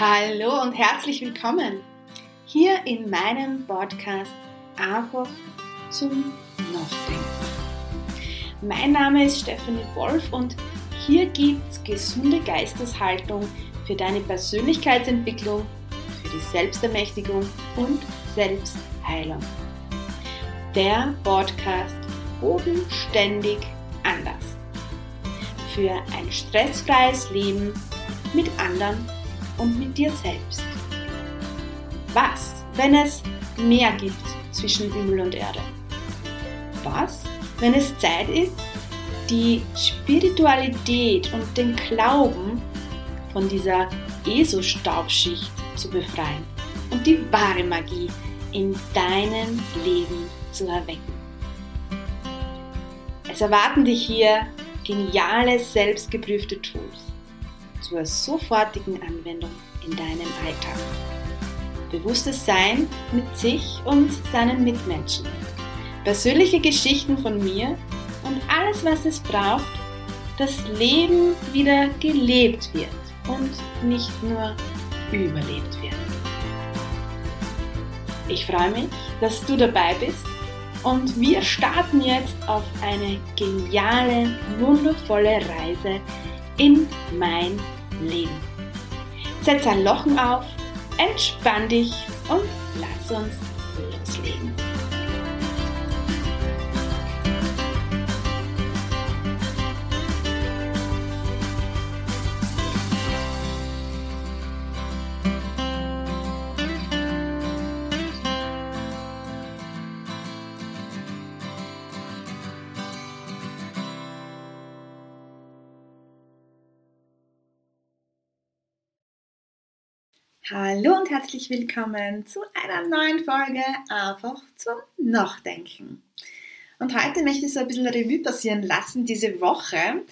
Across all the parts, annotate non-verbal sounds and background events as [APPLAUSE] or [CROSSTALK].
Hallo und herzlich willkommen hier in meinem Podcast Einfach zum Nachdenken. Mein Name ist Stephanie Wolf und hier gibt es gesunde Geisteshaltung für deine Persönlichkeitsentwicklung, für die Selbstermächtigung und Selbstheilung. Der Podcast bodenständig anders. Für ein stressfreies Leben mit anderen und mit dir selbst. Was, wenn es mehr gibt zwischen Himmel und Erde? Was, wenn es Zeit ist, die Spiritualität und den Glauben von dieser ESO-Staubschicht zu befreien und die wahre Magie in deinem Leben zu erwecken? Es erwarten dich hier geniale, selbstgeprüfte Tools zur sofortigen Anwendung in deinem Alltag. Bewusstes Sein mit sich und seinen Mitmenschen. Persönliche Geschichten von mir und alles, was es braucht, dass Leben wieder gelebt wird und nicht nur überlebt wird. Ich freue mich, dass du dabei bist und wir starten jetzt auf eine geniale, wundervolle Reise in mein Leben. Setz ein Lochen auf, entspann dich und lass uns Hallo und herzlich willkommen zu einer neuen Folge einfach zum Nachdenken. Und heute möchte ich so ein bisschen Revue passieren lassen, diese Woche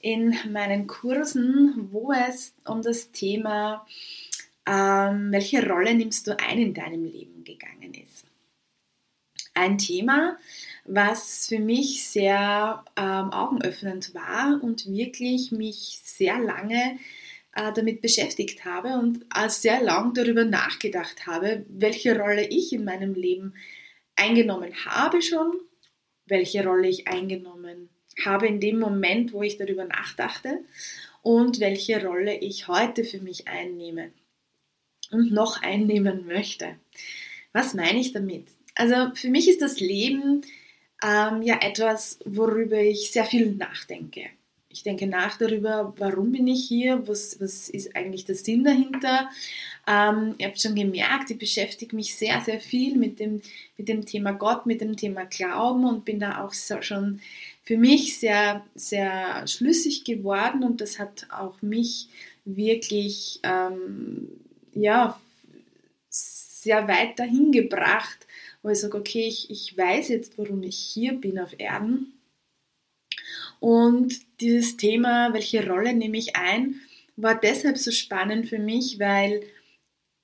in meinen Kursen, wo es um das Thema, ähm, welche Rolle nimmst du ein in deinem Leben gegangen ist. Ein Thema, was für mich sehr ähm, augenöffnend war und wirklich mich sehr lange äh, damit beschäftigt habe und sehr lang darüber nachgedacht habe, welche Rolle ich in meinem Leben eingenommen habe schon, welche Rolle ich eingenommen habe in dem Moment, wo ich darüber nachdachte und welche Rolle ich heute für mich einnehme und noch einnehmen möchte. Was meine ich damit? Also für mich ist das Leben ähm, ja etwas, worüber ich sehr viel nachdenke. Ich denke nach darüber, warum bin ich hier, was, was ist eigentlich der Sinn dahinter. Ähm, ihr habt schon gemerkt, ich beschäftige mich sehr, sehr viel mit dem, mit dem Thema Gott, mit dem Thema Glauben und bin da auch so schon für mich sehr, sehr schlüssig geworden und das hat auch mich wirklich ähm, ja, sehr weit dahin gebracht, wo ich sage, okay, ich, ich weiß jetzt, warum ich hier bin auf Erden und dieses Thema, welche Rolle nehme ich ein, war deshalb so spannend für mich, weil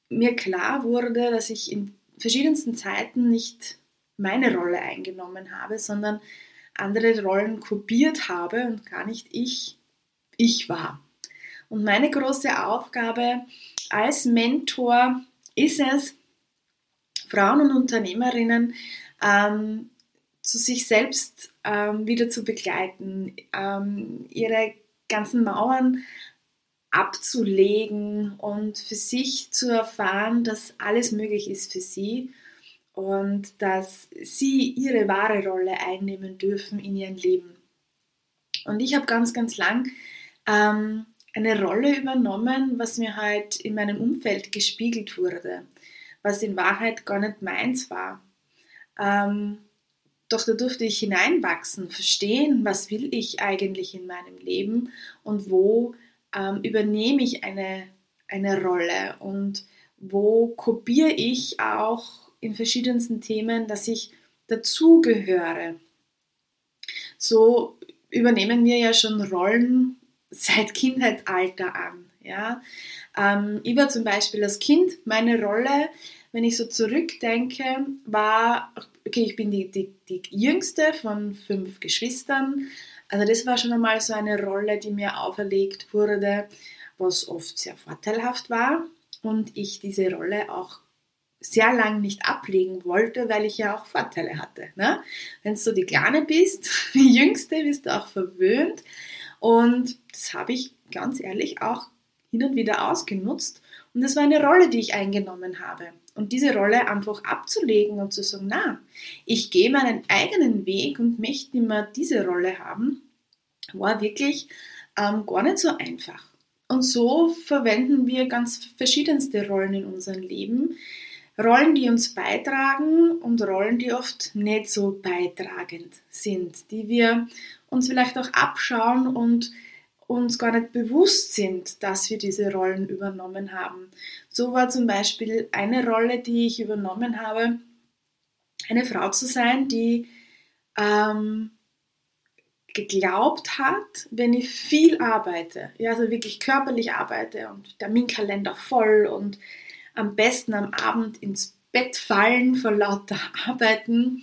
mir klar wurde, dass ich in verschiedensten Zeiten nicht meine Rolle eingenommen habe, sondern andere Rollen kopiert habe und gar nicht ich, ich war. Und meine große Aufgabe als Mentor ist es, Frauen und Unternehmerinnen ähm, zu sich selbst ähm, wieder zu begleiten, ähm, ihre ganzen Mauern abzulegen und für sich zu erfahren, dass alles möglich ist für sie und dass sie ihre wahre Rolle einnehmen dürfen in ihrem Leben. Und ich habe ganz, ganz lang ähm, eine Rolle übernommen, was mir halt in meinem Umfeld gespiegelt wurde, was in Wahrheit gar nicht meins war. Ähm, doch da durfte ich hineinwachsen, verstehen, was will ich eigentlich in meinem Leben und wo ähm, übernehme ich eine, eine Rolle und wo kopiere ich auch in verschiedensten Themen, dass ich dazugehöre. So übernehmen wir ja schon Rollen [LAUGHS] seit Kindheitsalter an. Ja? Ähm, ich war zum Beispiel als Kind meine Rolle wenn ich so zurückdenke, war, okay, ich bin die, die, die jüngste von fünf Geschwistern. Also das war schon einmal so eine Rolle, die mir auferlegt wurde, was oft sehr vorteilhaft war. und ich diese Rolle auch sehr lang nicht ablegen wollte, weil ich ja auch Vorteile hatte. Ne? Wenn du die Kleine bist, [LAUGHS] die Jüngste, bist du auch verwöhnt. Und das habe ich ganz ehrlich auch hin und wieder ausgenutzt. Und das war eine Rolle, die ich eingenommen habe. Und diese Rolle einfach abzulegen und zu sagen, na, ich gehe meinen eigenen Weg und möchte nicht mehr diese Rolle haben, war wirklich ähm, gar nicht so einfach. Und so verwenden wir ganz verschiedenste Rollen in unserem Leben. Rollen, die uns beitragen und Rollen, die oft nicht so beitragend sind, die wir uns vielleicht auch abschauen und uns gar nicht bewusst sind, dass wir diese Rollen übernommen haben. So war zum Beispiel eine Rolle, die ich übernommen habe, eine Frau zu sein, die ähm, geglaubt hat, wenn ich viel arbeite, ja, also wirklich körperlich arbeite und Terminkalender voll und am besten am Abend ins Bett fallen vor lauter [LAUGHS] Arbeiten,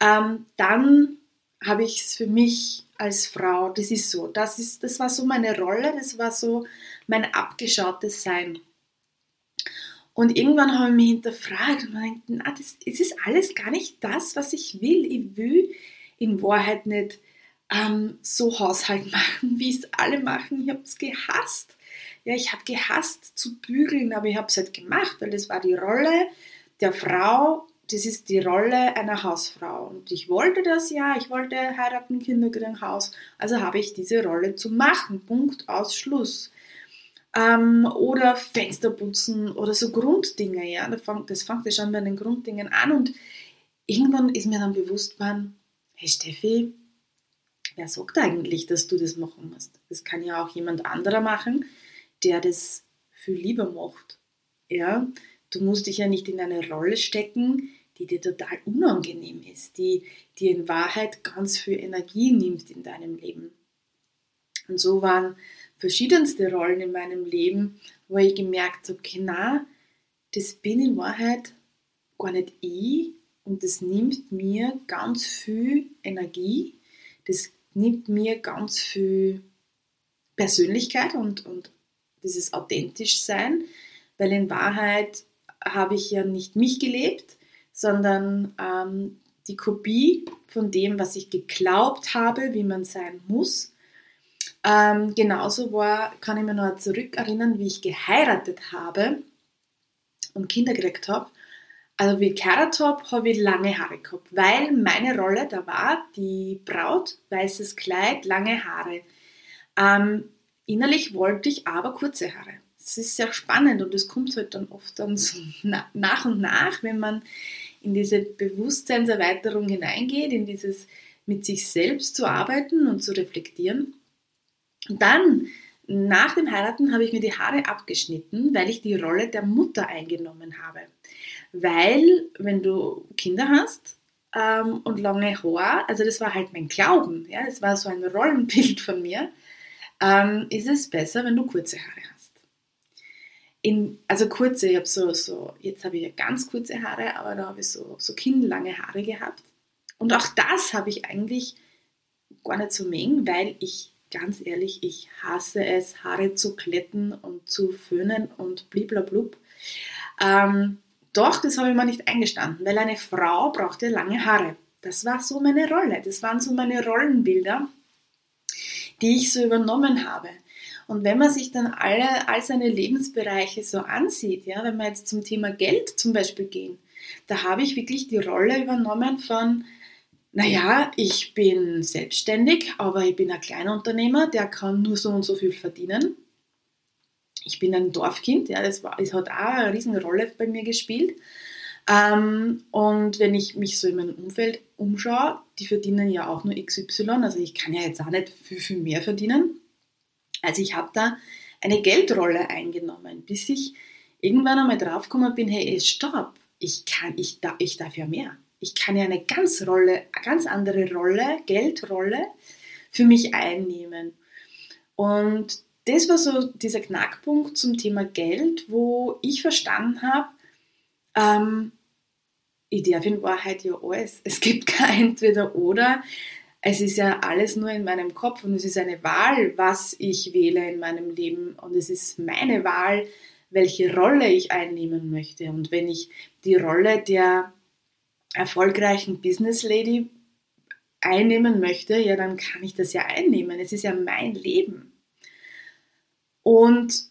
ähm, dann habe ich es für mich als Frau, das ist so, das, ist, das war so meine Rolle, das war so mein abgeschautes Sein. Und irgendwann habe ich mich hinterfragt und man na, das, es ist alles gar nicht das, was ich will. Ich will in Wahrheit nicht ähm, so Haushalt [LAUGHS] machen, wie es alle machen. Ich habe es gehasst. Ja, ich habe gehasst zu bügeln, aber ich habe es halt gemacht, weil das war die Rolle der Frau, das ist die Rolle einer Hausfrau. Und ich wollte das ja, ich wollte heiraten, Kinder kriegen, Haus. Also habe ich diese Rolle zu machen. Punkt, aus, Schluss. Ähm, oder Fenster putzen oder so Grunddinge, ja. Das fängt, das fängt ja schon bei den Grunddingen an. Und irgendwann ist mir dann bewusst geworden, hey Steffi, wer sagt eigentlich, dass du das machen musst? Das kann ja auch jemand anderer machen, der das viel lieber macht. Ja, du musst dich ja nicht in eine Rolle stecken, die dir total unangenehm ist, die dir in Wahrheit ganz viel Energie nimmt in deinem Leben. Und so waren verschiedenste Rollen in meinem Leben, wo ich gemerkt habe, okay, na, das bin in Wahrheit gar nicht ich und das nimmt mir ganz viel Energie, das nimmt mir ganz viel Persönlichkeit und, und dieses authentisch sein, weil in Wahrheit habe ich ja nicht mich gelebt, sondern ähm, die Kopie von dem, was ich geglaubt habe, wie man sein muss. Ähm, genauso war, kann ich mir noch zurückerinnern, wie ich geheiratet habe und Kinder gekriegt habe. Also wie ich geheiratet habe, habe ich lange Haare gehabt, weil meine Rolle da war, die Braut, weißes Kleid, lange Haare. Ähm, innerlich wollte ich aber kurze Haare. Das ist sehr spannend und es kommt halt dann oft dann so nach und nach, wenn man in diese Bewusstseinserweiterung hineingeht, in dieses mit sich selbst zu arbeiten und zu reflektieren. Und dann, nach dem Heiraten, habe ich mir die Haare abgeschnitten, weil ich die Rolle der Mutter eingenommen habe. Weil, wenn du Kinder hast ähm, und lange Haare, also das war halt mein Glauben, ja, das war so ein Rollenbild von mir, ähm, ist es besser, wenn du kurze Haare hast. In, also kurze, ich habe so, so, jetzt habe ich ja ganz kurze Haare, aber da habe ich so, so kindlange Haare gehabt. Und auch das habe ich eigentlich gar nicht so mengen, weil ich ganz ehrlich, ich hasse es, Haare zu kletten und zu föhnen und bliblablub. Ähm, doch, das habe ich mir nicht eingestanden, weil eine Frau brauchte lange Haare. Das war so meine Rolle, das waren so meine Rollenbilder, die ich so übernommen habe. Und wenn man sich dann alle, all seine Lebensbereiche so ansieht, ja, wenn wir jetzt zum Thema Geld zum Beispiel gehen, da habe ich wirklich die Rolle übernommen von, naja, ich bin selbstständig, aber ich bin ein Kleinunternehmer, der kann nur so und so viel verdienen. Ich bin ein Dorfkind, ja, das, war, das hat auch eine Riesenrolle bei mir gespielt. Ähm, und wenn ich mich so in meinem Umfeld umschaue, die verdienen ja auch nur XY, also ich kann ja jetzt auch nicht viel, viel mehr verdienen. Also ich habe da eine Geldrolle eingenommen, bis ich irgendwann einmal draufgekommen bin, hey, stopp, ich kann, ich, ich darf ja mehr. Ich kann ja eine ganz Rolle, ganz andere Rolle, Geldrolle für mich einnehmen. Und das war so dieser Knackpunkt zum Thema Geld, wo ich verstanden habe, ähm, ich darf in Wahrheit ja alles. Es gibt kein Entweder-Oder. Es ist ja alles nur in meinem Kopf und es ist eine Wahl, was ich wähle in meinem Leben. Und es ist meine Wahl, welche Rolle ich einnehmen möchte. Und wenn ich die Rolle der erfolgreichen Business Lady einnehmen möchte, ja, dann kann ich das ja einnehmen. Es ist ja mein Leben. Und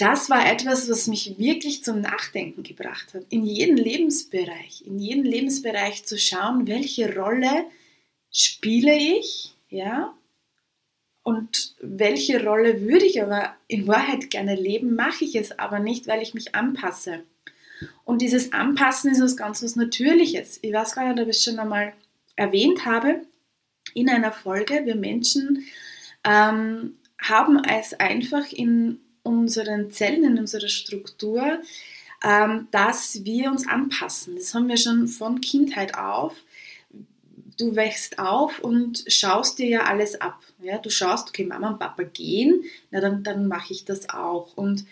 das war etwas, was mich wirklich zum Nachdenken gebracht hat. In jedem Lebensbereich, in jedem Lebensbereich zu schauen, welche Rolle spiele ich, ja, und welche Rolle würde ich aber in Wahrheit gerne leben, mache ich es aber nicht, weil ich mich anpasse. Und dieses Anpassen ist was ganz was Natürliches. Ich weiß gar nicht, ob ich es schon einmal erwähnt habe in einer Folge. Wir Menschen ähm, haben es einfach in unseren Zellen, in unserer Struktur, ähm, dass wir uns anpassen. Das haben wir schon von Kindheit auf. Du wächst auf und schaust dir ja alles ab. Ja? Du schaust, okay, Mama und Papa gehen, na dann, dann mache ich das auch. Und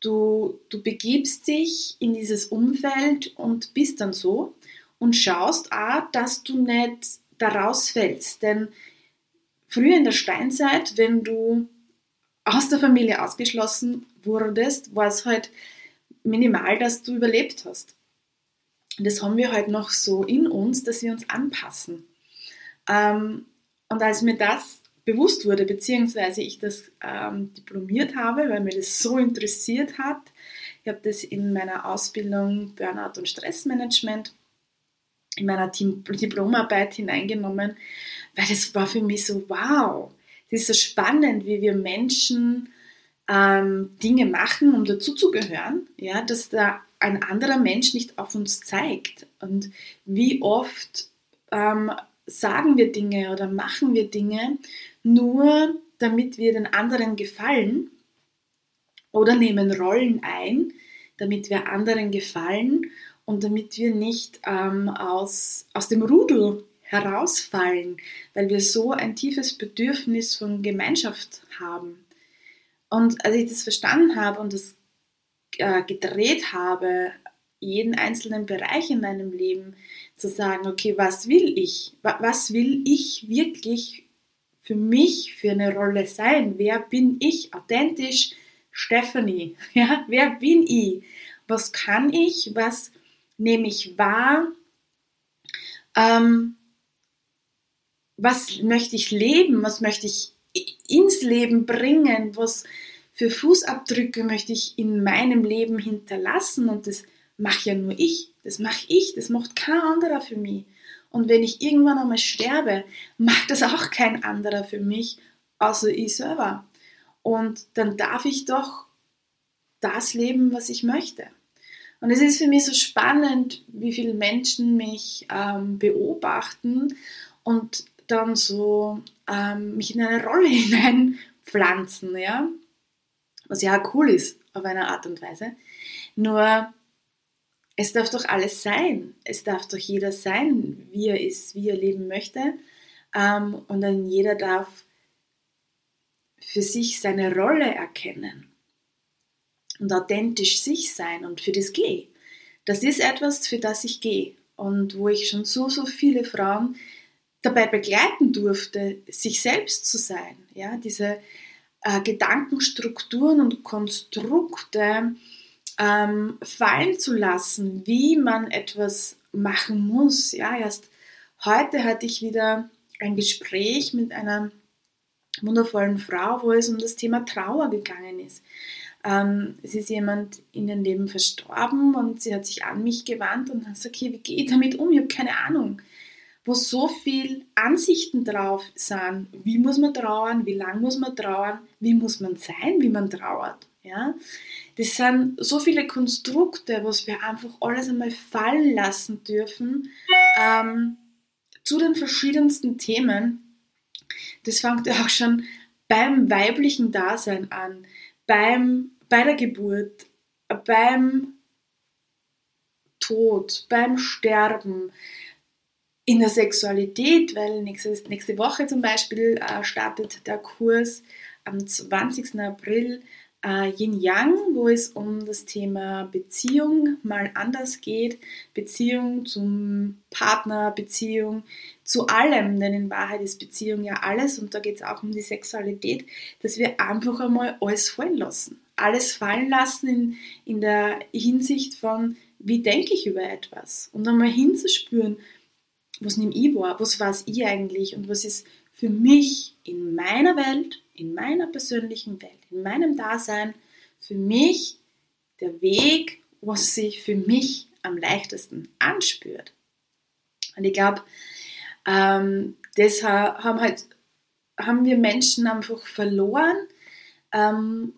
du, du begibst dich in dieses Umfeld und bist dann so und schaust auch, dass du nicht daraus fällst. Denn früher in der Steinzeit, wenn du aus der Familie ausgeschlossen wurdest, war es halt minimal, dass du überlebt hast. Das haben wir halt noch so in uns, dass wir uns anpassen. Ähm, und als mir das bewusst wurde, beziehungsweise ich das ähm, diplomiert habe, weil mir das so interessiert hat, ich habe das in meiner Ausbildung Burnout und Stressmanagement in meiner Diplomarbeit hineingenommen, weil das war für mich so, wow, es ist so spannend, wie wir Menschen ähm, Dinge machen, um dazuzugehören, ja, dass da ein anderer Mensch nicht auf uns zeigt. Und wie oft ähm, sagen wir Dinge oder machen wir Dinge nur, damit wir den anderen gefallen oder nehmen Rollen ein, damit wir anderen gefallen und damit wir nicht ähm, aus, aus dem Rudel herausfallen, weil wir so ein tiefes Bedürfnis von Gemeinschaft haben. Und als ich das verstanden habe und das äh, gedreht habe, jeden einzelnen Bereich in meinem Leben zu sagen, okay, was will ich? Was will ich wirklich für mich für eine Rolle sein? Wer bin ich authentisch? Stephanie, [LAUGHS] ja, wer bin ich? Was kann ich? Was nehme ich wahr? Ähm, was möchte ich leben, was möchte ich ins Leben bringen, was für Fußabdrücke möchte ich in meinem Leben hinterlassen und das mache ja nur ich, das mache ich, das macht kein anderer für mich. Und wenn ich irgendwann einmal sterbe, macht das auch kein anderer für mich, außer ich selber. Und dann darf ich doch das leben, was ich möchte. Und es ist für mich so spannend, wie viele Menschen mich ähm, beobachten und dann so ähm, mich in eine Rolle [LAUGHS] hineinpflanzen, ja. Was ja auch cool ist, auf eine Art und Weise. Nur, es darf doch alles sein. Es darf doch jeder sein, wie er ist, wie er leben möchte. Ähm, und dann jeder darf für sich seine Rolle erkennen und authentisch sich sein und für das gehe. Das ist etwas, für das ich gehe und wo ich schon so, so viele Frauen dabei begleiten durfte, sich selbst zu sein. Ja, diese äh, Gedankenstrukturen und Konstrukte ähm, fallen zu lassen, wie man etwas machen muss. Ja, erst heute hatte ich wieder ein Gespräch mit einer wundervollen Frau, wo es um das Thema Trauer gegangen ist. Ähm, es ist jemand in ihrem Leben verstorben und sie hat sich an mich gewandt und hat gesagt, okay, wie gehe ich damit um? Ich habe keine Ahnung wo so viel Ansichten drauf sind. Wie muss man trauern? Wie lang muss man trauern? Wie muss man sein, wie man trauert? Ja? Das sind so viele Konstrukte, was wir einfach alles einmal fallen lassen dürfen ähm, zu den verschiedensten Themen. Das fängt ja auch schon beim weiblichen Dasein an, beim, bei der Geburt, beim Tod, beim Sterben, in der Sexualität, weil nächste, nächste Woche zum Beispiel äh, startet der Kurs am 20. April äh, Yin Yang, wo es um das Thema Beziehung mal anders geht, Beziehung zum Partner, Beziehung zu allem, denn in Wahrheit ist Beziehung ja alles und da geht es auch um die Sexualität, dass wir einfach einmal alles fallen lassen. Alles fallen lassen in, in der Hinsicht von, wie denke ich über etwas und einmal hinzuspüren, was nehme ich wahr, was weiß ich eigentlich und was ist für mich in meiner Welt, in meiner persönlichen Welt, in meinem Dasein, für mich der Weg, was sich für mich am leichtesten anspürt. Und ich glaube, ähm, deshalb haben, halt, haben wir Menschen einfach verloren, ähm,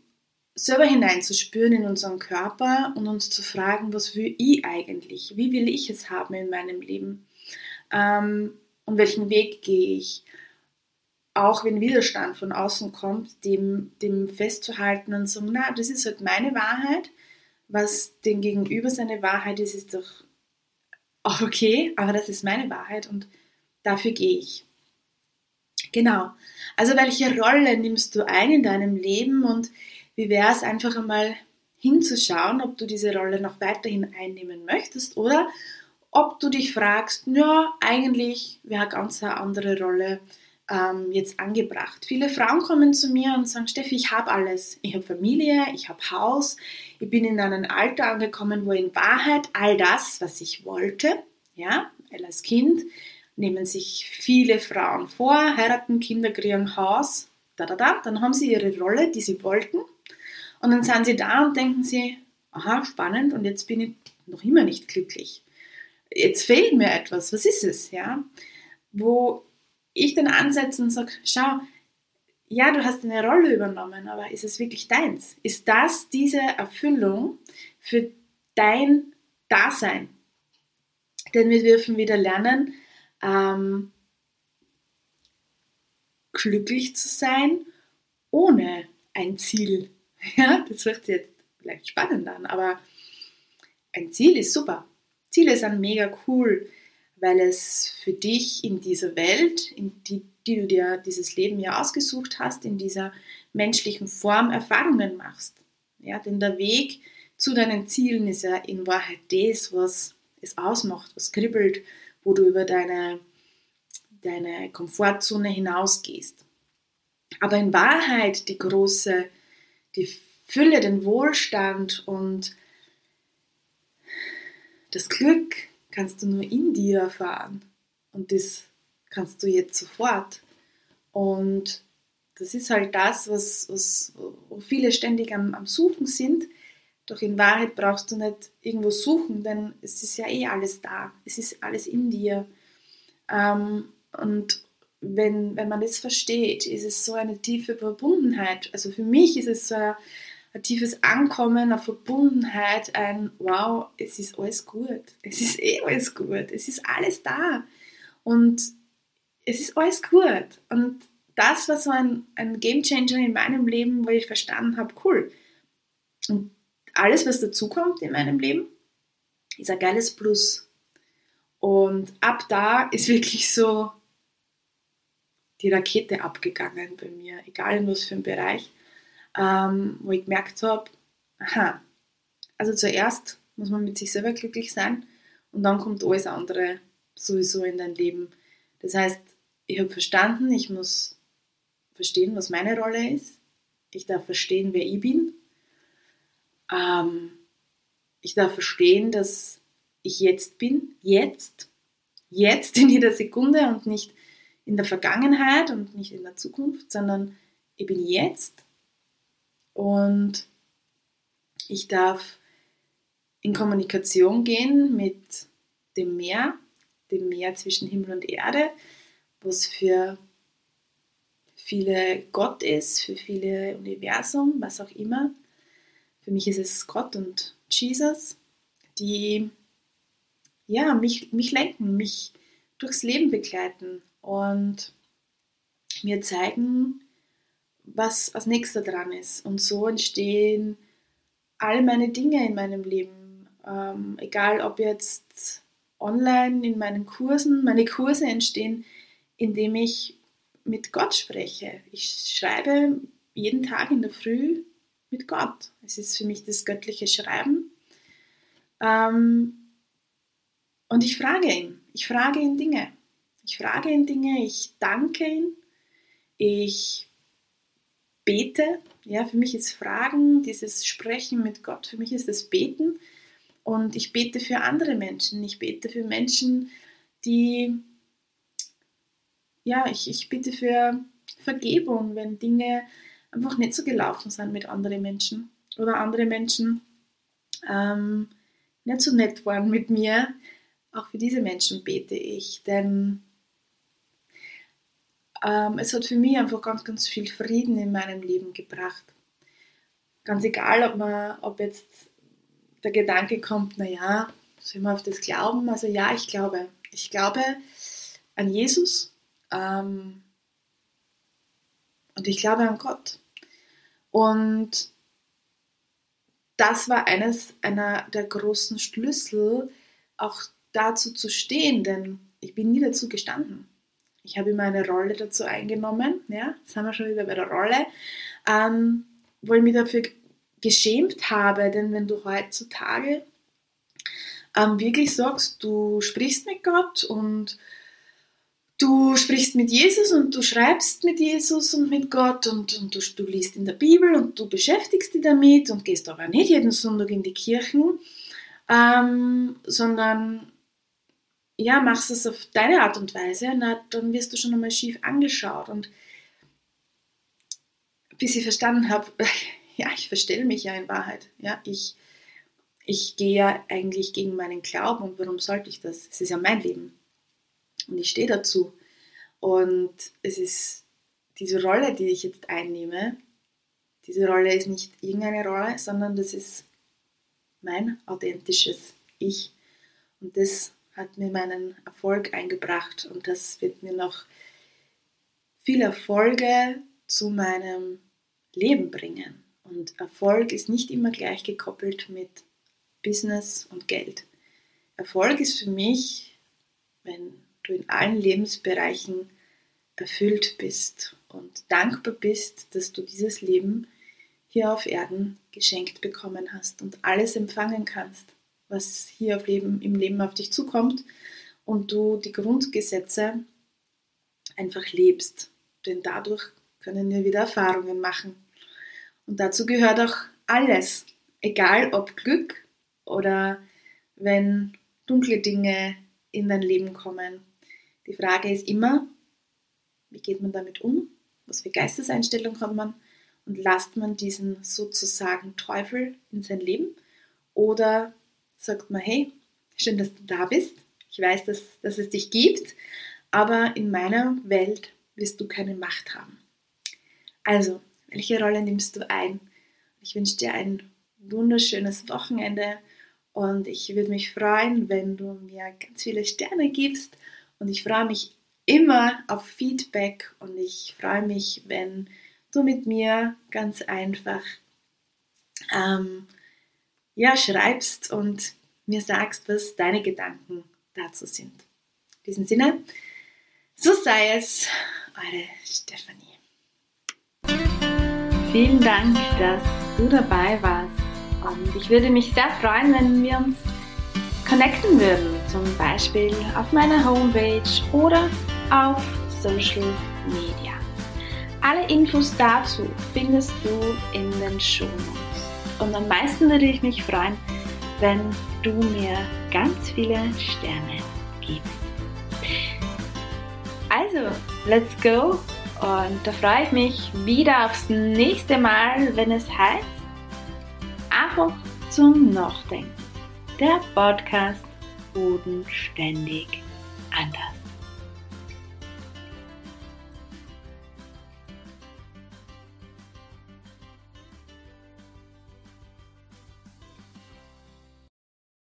selber hineinzuspüren in unseren Körper und uns zu fragen, was will ich eigentlich? Wie will ich es haben in meinem Leben? Ähm, und welchen Weg gehe ich? Auch wenn Widerstand von außen kommt, dem, dem festzuhalten und sagen, na, das ist halt meine Wahrheit. Was dem Gegenüber seine Wahrheit ist, ist doch auch okay, aber das ist meine Wahrheit und dafür gehe ich. Genau. Also welche Rolle nimmst du ein in deinem Leben und wie wäre es einfach einmal hinzuschauen, ob du diese Rolle noch weiterhin einnehmen möchtest oder ob du dich fragst, ja, eigentlich wäre eine ganz andere Rolle ähm, jetzt angebracht. Viele Frauen kommen zu mir und sagen, Steffi, ich habe alles. Ich habe Familie, ich habe Haus, ich bin in einem Alter angekommen, wo in Wahrheit all das, was ich wollte, ja, als Kind nehmen sich viele Frauen vor, heiraten, Kinder kriegen Haus, da, da, da, dann haben sie ihre Rolle, die sie wollten und dann sind sie da und denken sie, aha, spannend und jetzt bin ich noch immer nicht glücklich jetzt fehlt mir etwas, was ist es, ja? Wo ich dann ansetze und sage, schau, ja, du hast eine Rolle übernommen, aber ist es wirklich deins? Ist das diese Erfüllung für dein Dasein? Denn wir dürfen wieder lernen, ähm, glücklich zu sein ohne ein Ziel. Ja, das sich jetzt vielleicht spannend an, aber ein Ziel ist super. Ziele sind mega cool, weil es für dich in dieser Welt, in die, die du dir dieses Leben ja ausgesucht hast, in dieser menschlichen Form Erfahrungen machst. Ja, denn der Weg zu deinen Zielen ist ja in Wahrheit das, was es ausmacht, was kribbelt, wo du über deine, deine Komfortzone hinausgehst. Aber in Wahrheit die große, die Fülle, den Wohlstand und das Glück kannst du nur in dir erfahren. Und das kannst du jetzt sofort. Und das ist halt das, was, was wo viele ständig am, am Suchen sind. Doch in Wahrheit brauchst du nicht irgendwo suchen, denn es ist ja eh alles da. Es ist alles in dir. Ähm, und wenn, wenn man das versteht, ist es so eine tiefe Verbundenheit. Also für mich ist es so eine ein tiefes Ankommen, eine Verbundenheit, ein Wow, es ist alles gut. Es ist eh alles gut. Es ist alles da. Und es ist alles gut. Und das war so ein, ein Game Changer in meinem Leben, wo ich verstanden habe, cool. Und alles, was dazukommt in meinem Leben, ist ein geiles Plus. Und ab da ist wirklich so die Rakete abgegangen bei mir, egal in was für einem Bereich ähm, wo ich gemerkt habe, aha, also zuerst muss man mit sich selber glücklich sein und dann kommt alles andere sowieso in dein Leben. Das heißt, ich habe verstanden, ich muss verstehen, was meine Rolle ist. Ich darf verstehen, wer ich bin. Ähm, ich darf verstehen, dass ich jetzt bin, jetzt, jetzt in jeder Sekunde und nicht in der Vergangenheit und nicht in der Zukunft, sondern ich bin jetzt und ich darf in Kommunikation gehen mit dem Meer, dem Meer zwischen Himmel und Erde, was für viele Gott ist, für viele Universum, was auch immer. Für mich ist es Gott und Jesus, die ja, mich, mich lenken, mich durchs Leben begleiten und mir zeigen, was als nächster dran ist. Und so entstehen all meine Dinge in meinem Leben. Ähm, egal ob jetzt online in meinen Kursen, meine Kurse entstehen, indem ich mit Gott spreche. Ich schreibe jeden Tag in der Früh mit Gott. Es ist für mich das göttliche Schreiben. Ähm, und ich frage ihn. Ich frage ihn Dinge. Ich frage ihn Dinge, ich danke ihn, ich bete. Ja, für mich ist Fragen, dieses Sprechen mit Gott, für mich ist das Beten. Und ich bete für andere Menschen. Ich bete für Menschen, die, ja, ich, ich bitte für Vergebung, wenn Dinge einfach nicht so gelaufen sind mit anderen Menschen oder andere Menschen ähm, nicht so nett waren mit mir. Auch für diese Menschen bete ich, denn ähm, es hat für mich einfach ganz, ganz viel Frieden in meinem Leben gebracht. Ganz egal, ob, man, ob jetzt der Gedanke kommt, naja, soll man auf das glauben? Also ja, ich glaube. Ich glaube an Jesus ähm, und ich glaube an Gott. Und das war eines einer der großen Schlüssel, auch dazu zu stehen, denn ich bin nie dazu gestanden. Ich habe immer eine Rolle dazu eingenommen, ja, haben wir schon wieder bei der Rolle, ähm, wo ich mich dafür geschämt habe, denn wenn du heutzutage ähm, wirklich sagst, du sprichst mit Gott und du sprichst mit Jesus und du schreibst mit Jesus und mit Gott und, und du, du liest in der Bibel und du beschäftigst dich damit und gehst aber nicht jeden Sonntag in die Kirchen, ähm, sondern ja, machst es auf deine Art und Weise, na, dann wirst du schon einmal schief angeschaut. Und bis ich verstanden habe, [LAUGHS] ja, ich verstelle mich ja in Wahrheit. Ja, ich, ich gehe ja eigentlich gegen meinen Glauben und warum sollte ich das? Es ist ja mein Leben. Und ich stehe dazu. Und es ist diese Rolle, die ich jetzt einnehme, diese Rolle ist nicht irgendeine Rolle, sondern das ist mein authentisches Ich. Und das hat mir meinen Erfolg eingebracht und das wird mir noch viel Erfolge zu meinem Leben bringen. Und Erfolg ist nicht immer gleich gekoppelt mit Business und Geld. Erfolg ist für mich, wenn du in allen Lebensbereichen erfüllt bist und dankbar bist, dass du dieses Leben hier auf Erden geschenkt bekommen hast und alles empfangen kannst was hier Leben, im Leben auf dich zukommt und du die Grundgesetze einfach lebst. Denn dadurch können wir wieder Erfahrungen machen. Und dazu gehört auch alles, egal ob Glück oder wenn dunkle Dinge in dein Leben kommen. Die Frage ist immer, wie geht man damit um? Was für Geisteseinstellung hat man? Und lasst man diesen sozusagen Teufel in sein Leben? Oder sagt man, hey, schön, dass du da bist. Ich weiß, dass, dass es dich gibt, aber in meiner Welt wirst du keine Macht haben. Also, welche Rolle nimmst du ein? Ich wünsche dir ein wunderschönes Wochenende und ich würde mich freuen, wenn du mir ganz viele Sterne gibst und ich freue mich immer auf Feedback und ich freue mich, wenn du mit mir ganz einfach ähm, ja, schreibst und mir sagst, was deine Gedanken dazu sind. In diesem Sinne, so sei es, eure Stefanie. Vielen Dank, dass du dabei warst und ich würde mich sehr freuen, wenn wir uns connecten würden, zum Beispiel auf meiner Homepage oder auf Social Media. Alle Infos dazu findest du in den Show Notes. Und am meisten würde ich mich freuen, wenn du mir ganz viele Sterne gibst. Also, let's go! Und da freue ich mich wieder aufs nächste Mal, wenn es heißt, einfach zum Nachdenken. Der Podcast Bodenständig anders.